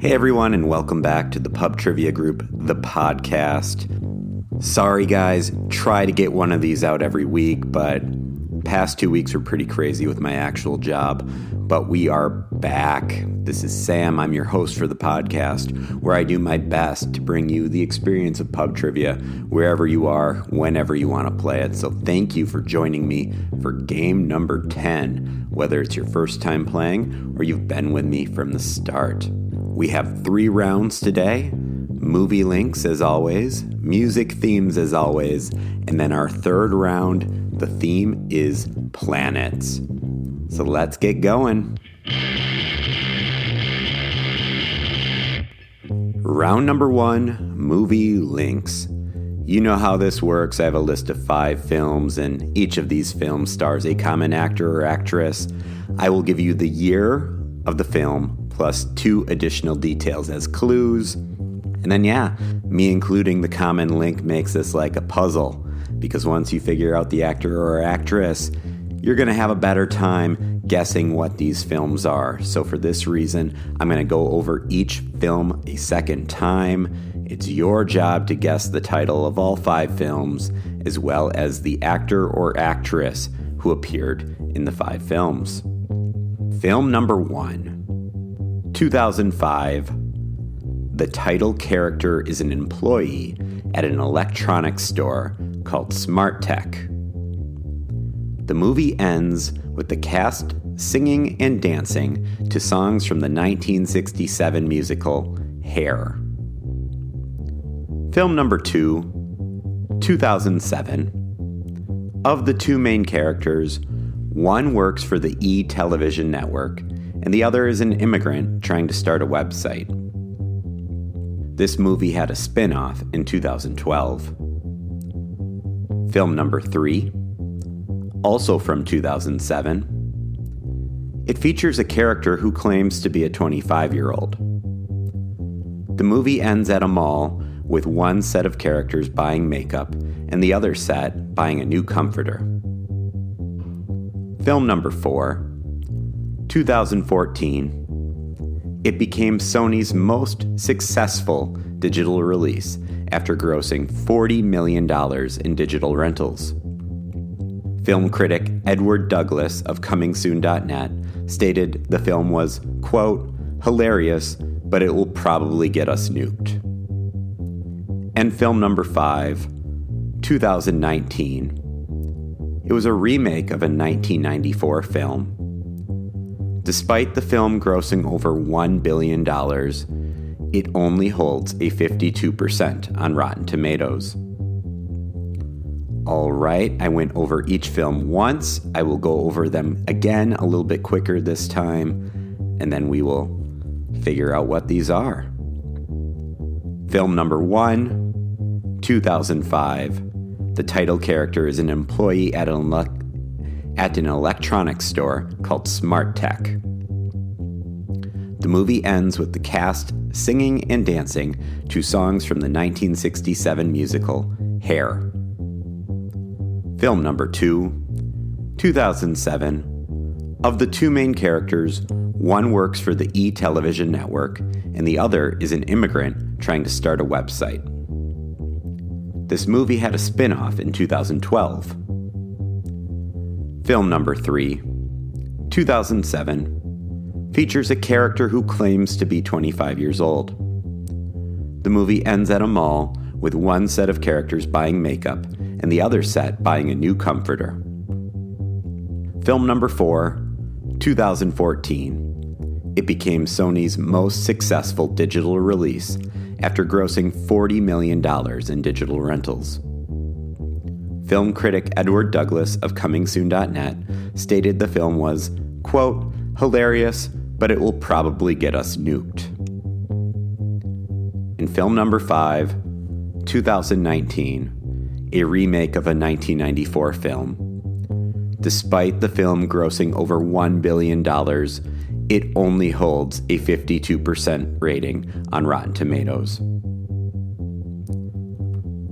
Hey everyone, and welcome back to the Pub Trivia Group, the podcast. Sorry guys, try to get one of these out every week, but past two weeks were pretty crazy with my actual job. But we are back. This is Sam. I'm your host for the podcast, where I do my best to bring you the experience of pub trivia wherever you are, whenever you want to play it. So thank you for joining me for game number 10, whether it's your first time playing or you've been with me from the start. We have three rounds today movie links as always, music themes as always, and then our third round, the theme is planets. So let's get going. Round number one movie links. You know how this works. I have a list of five films, and each of these films stars a common actor or actress. I will give you the year of the film plus two additional details as clues. And then, yeah, me including the common link makes this like a puzzle because once you figure out the actor or actress, you're going to have a better time guessing what these films are. So, for this reason, I'm going to go over each film a second time. It's your job to guess the title of all five films, as well as the actor or actress who appeared in the five films. Film number one 2005. The title character is an employee at an electronics store called Smart Tech. The movie ends with the cast singing and dancing to songs from the 1967 musical Hair. Film number two, 2007. Of the two main characters, one works for the E television network and the other is an immigrant trying to start a website. This movie had a spin off in 2012. Film number three, also from 2007. It features a character who claims to be a 25 year old. The movie ends at a mall with one set of characters buying makeup and the other set buying a new comforter. Film number four 2014, it became Sony's most successful digital release after grossing $40 million in digital rentals. Film critic Edward Douglas of ComingSoon.net stated the film was, quote, hilarious, but it will probably get us nuked. And film number five, 2019. It was a remake of a 1994 film Despite the film grossing over $1 billion, it only holds a 52% on Rotten Tomatoes. All right, I went over each film once. I will go over them again a little bit quicker this time, and then we will figure out what these are. Film number one, 2005. The title character is an employee at an at an electronics store called Smart Tech. The movie ends with the cast singing and dancing to songs from the 1967 musical Hair. Film number two, 2007. Of the two main characters, one works for the E television network, and the other is an immigrant trying to start a website. This movie had a spin off in 2012. Film number 3, 2007, features a character who claims to be 25 years old. The movie ends at a mall with one set of characters buying makeup and the other set buying a new comforter. Film number 4, 2014. It became Sony's most successful digital release after grossing $40 million in digital rentals. Film critic Edward Douglas of ComingSoon.net stated the film was, quote, hilarious, but it will probably get us nuked. In film number five, 2019, a remake of a 1994 film. Despite the film grossing over $1 billion, it only holds a 52% rating on Rotten Tomatoes.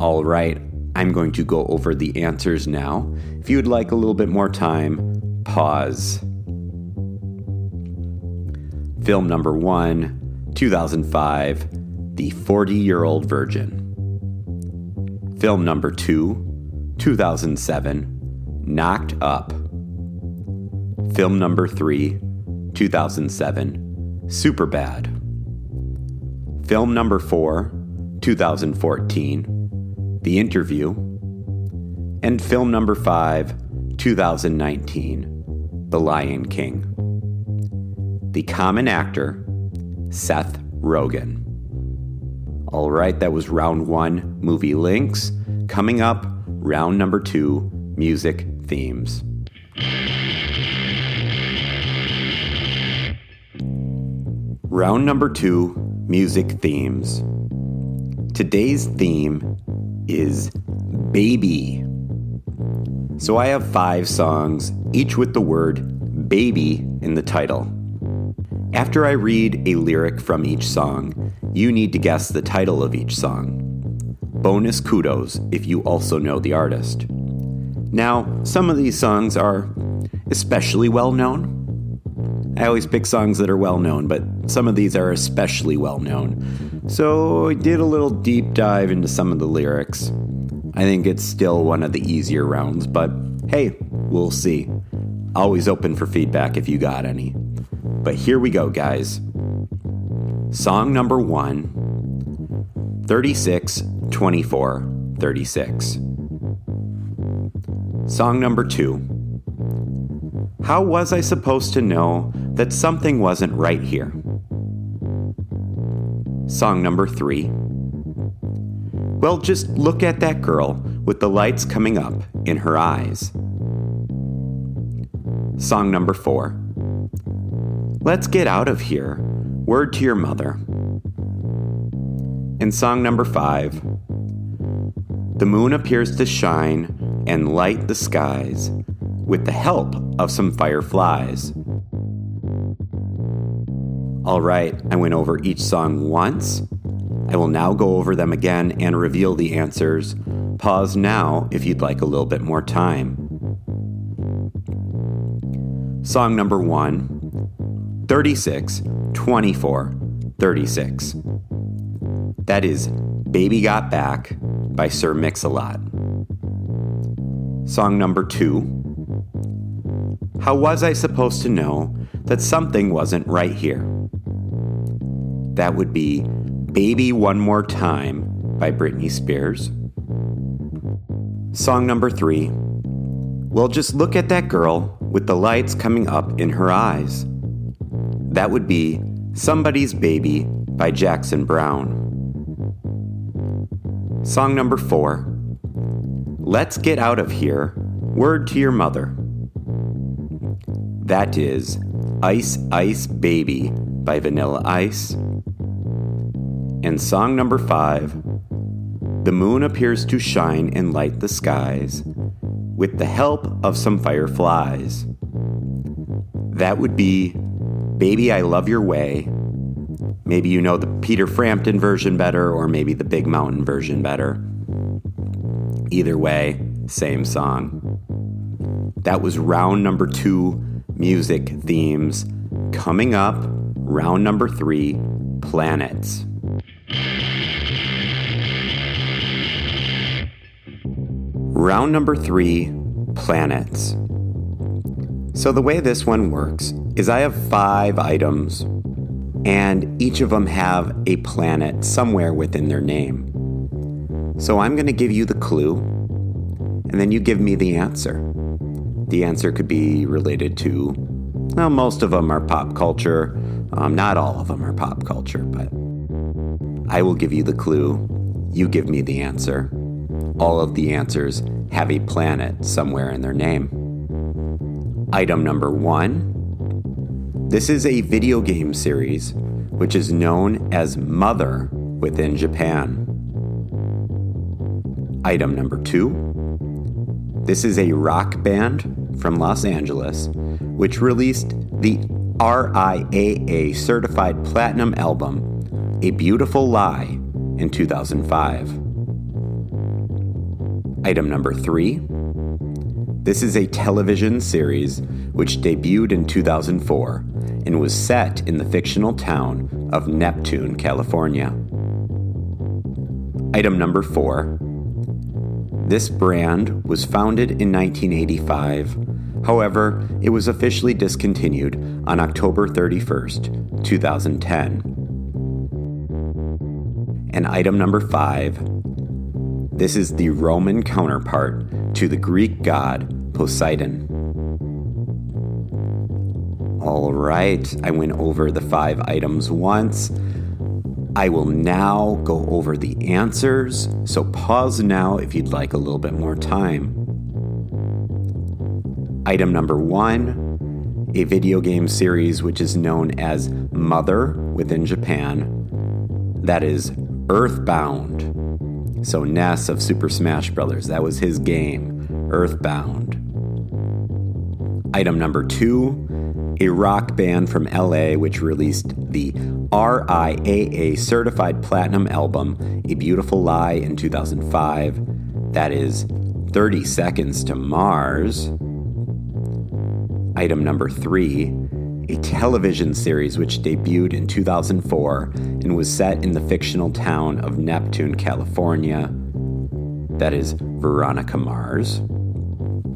All right, I'm going to go over the answers now. If you would like a little bit more time, pause. Film number one 2005, The 40 Year Old Virgin. Film number 2, 2007, Knocked Up. Film number 3, 2007, Superbad. Film number 4, 2014, The Interview. And film number 5, 2019, The Lion King. The common actor, Seth Rogen. All right, that was round one, movie links. Coming up, round number two, music themes. Round number two, music themes. Today's theme is baby. So I have five songs, each with the word baby in the title. After I read a lyric from each song, you need to guess the title of each song. Bonus kudos if you also know the artist. Now, some of these songs are especially well known. I always pick songs that are well known, but some of these are especially well known. So I did a little deep dive into some of the lyrics. I think it's still one of the easier rounds, but hey, we'll see. Always open for feedback if you got any. But here we go, guys. Song number one 36 24 36. Song number two How was I supposed to know that something wasn't right here? Song number three Well, just look at that girl with the lights coming up in her eyes. Song number four Let's get out of here. Word to your mother. In song number five, the moon appears to shine and light the skies with the help of some fireflies. All right, I went over each song once. I will now go over them again and reveal the answers. Pause now if you'd like a little bit more time. Song number one 36, 24, 36. That is Baby Got Back by Sir Mix-a-Lot. Song number two. How was I supposed to know that something wasn't right here? That would be Baby One More Time by Britney Spears. Song number three. Well, just look at that girl with the lights coming up in her eyes. That would be Somebody's Baby by Jackson Browne. Song number four Let's Get Out of Here, Word to Your Mother. That is Ice Ice Baby by Vanilla Ice. And song number five The moon appears to shine and light the skies with the help of some fireflies. That would be Baby, I Love Your Way. Maybe you know the Peter Frampton version better, or maybe the Big Mountain version better. Either way, same song. That was round number two music themes. Coming up, round number three planets. Round number three planets. So, the way this one works is I have five items, and each of them have a planet somewhere within their name. So I'm going to give you the clue, and then you give me the answer. The answer could be related to, well, most of them are pop culture. Um, not all of them are pop culture, but I will give you the clue. You give me the answer. All of the answers have a planet somewhere in their name. Item number one this is a video game series which is known as Mother within Japan. Item number two. This is a rock band from Los Angeles which released the RIAA certified platinum album, A Beautiful Lie, in 2005. Item number three. This is a television series which debuted in 2004 and was set in the fictional town of Neptune, California. Item number four. This brand was founded in 1985. However, it was officially discontinued on October 31st, 2010. And item number five. This is the Roman counterpart to the Greek god Poseidon. All right, I went over the five items once. I will now go over the answers, so pause now if you'd like a little bit more time. Item number one a video game series which is known as Mother within Japan. That is Earthbound. So Ness of Super Smash Bros. That was his game, Earthbound. Item number two a rock band from LA which released the RIAA certified platinum album, A Beautiful Lie, in 2005. That is 30 Seconds to Mars. Item number three a television series which debuted in 2004 and was set in the fictional town of Neptune, California. That is Veronica Mars.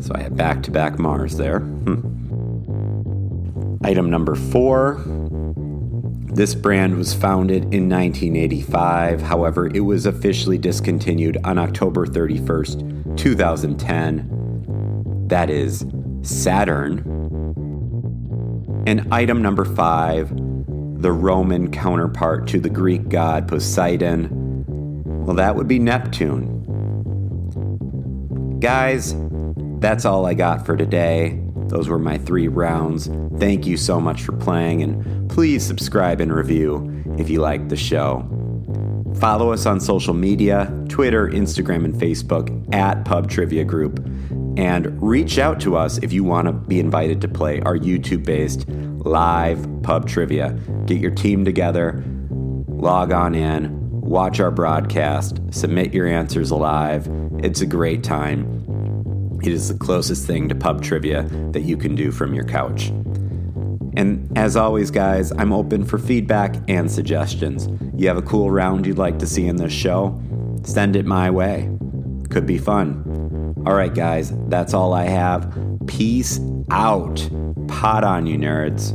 So I had back to back Mars there. Hmm. Item number four. This brand was founded in 1985. However, it was officially discontinued on October 31st, 2010. That is Saturn. And item number five, the Roman counterpart to the Greek god Poseidon. Well, that would be Neptune. Guys, that's all I got for today. Those were my three rounds. Thank you so much for playing, and please subscribe and review if you like the show. Follow us on social media Twitter, Instagram, and Facebook at Pub Trivia Group. And reach out to us if you want to be invited to play our YouTube based live pub trivia. Get your team together, log on in, watch our broadcast, submit your answers live. It's a great time. It is the closest thing to pub trivia that you can do from your couch. And as always, guys, I'm open for feedback and suggestions. You have a cool round you'd like to see in this show? Send it my way. Could be fun. All right, guys, that's all I have. Peace out. Pot on, you nerds.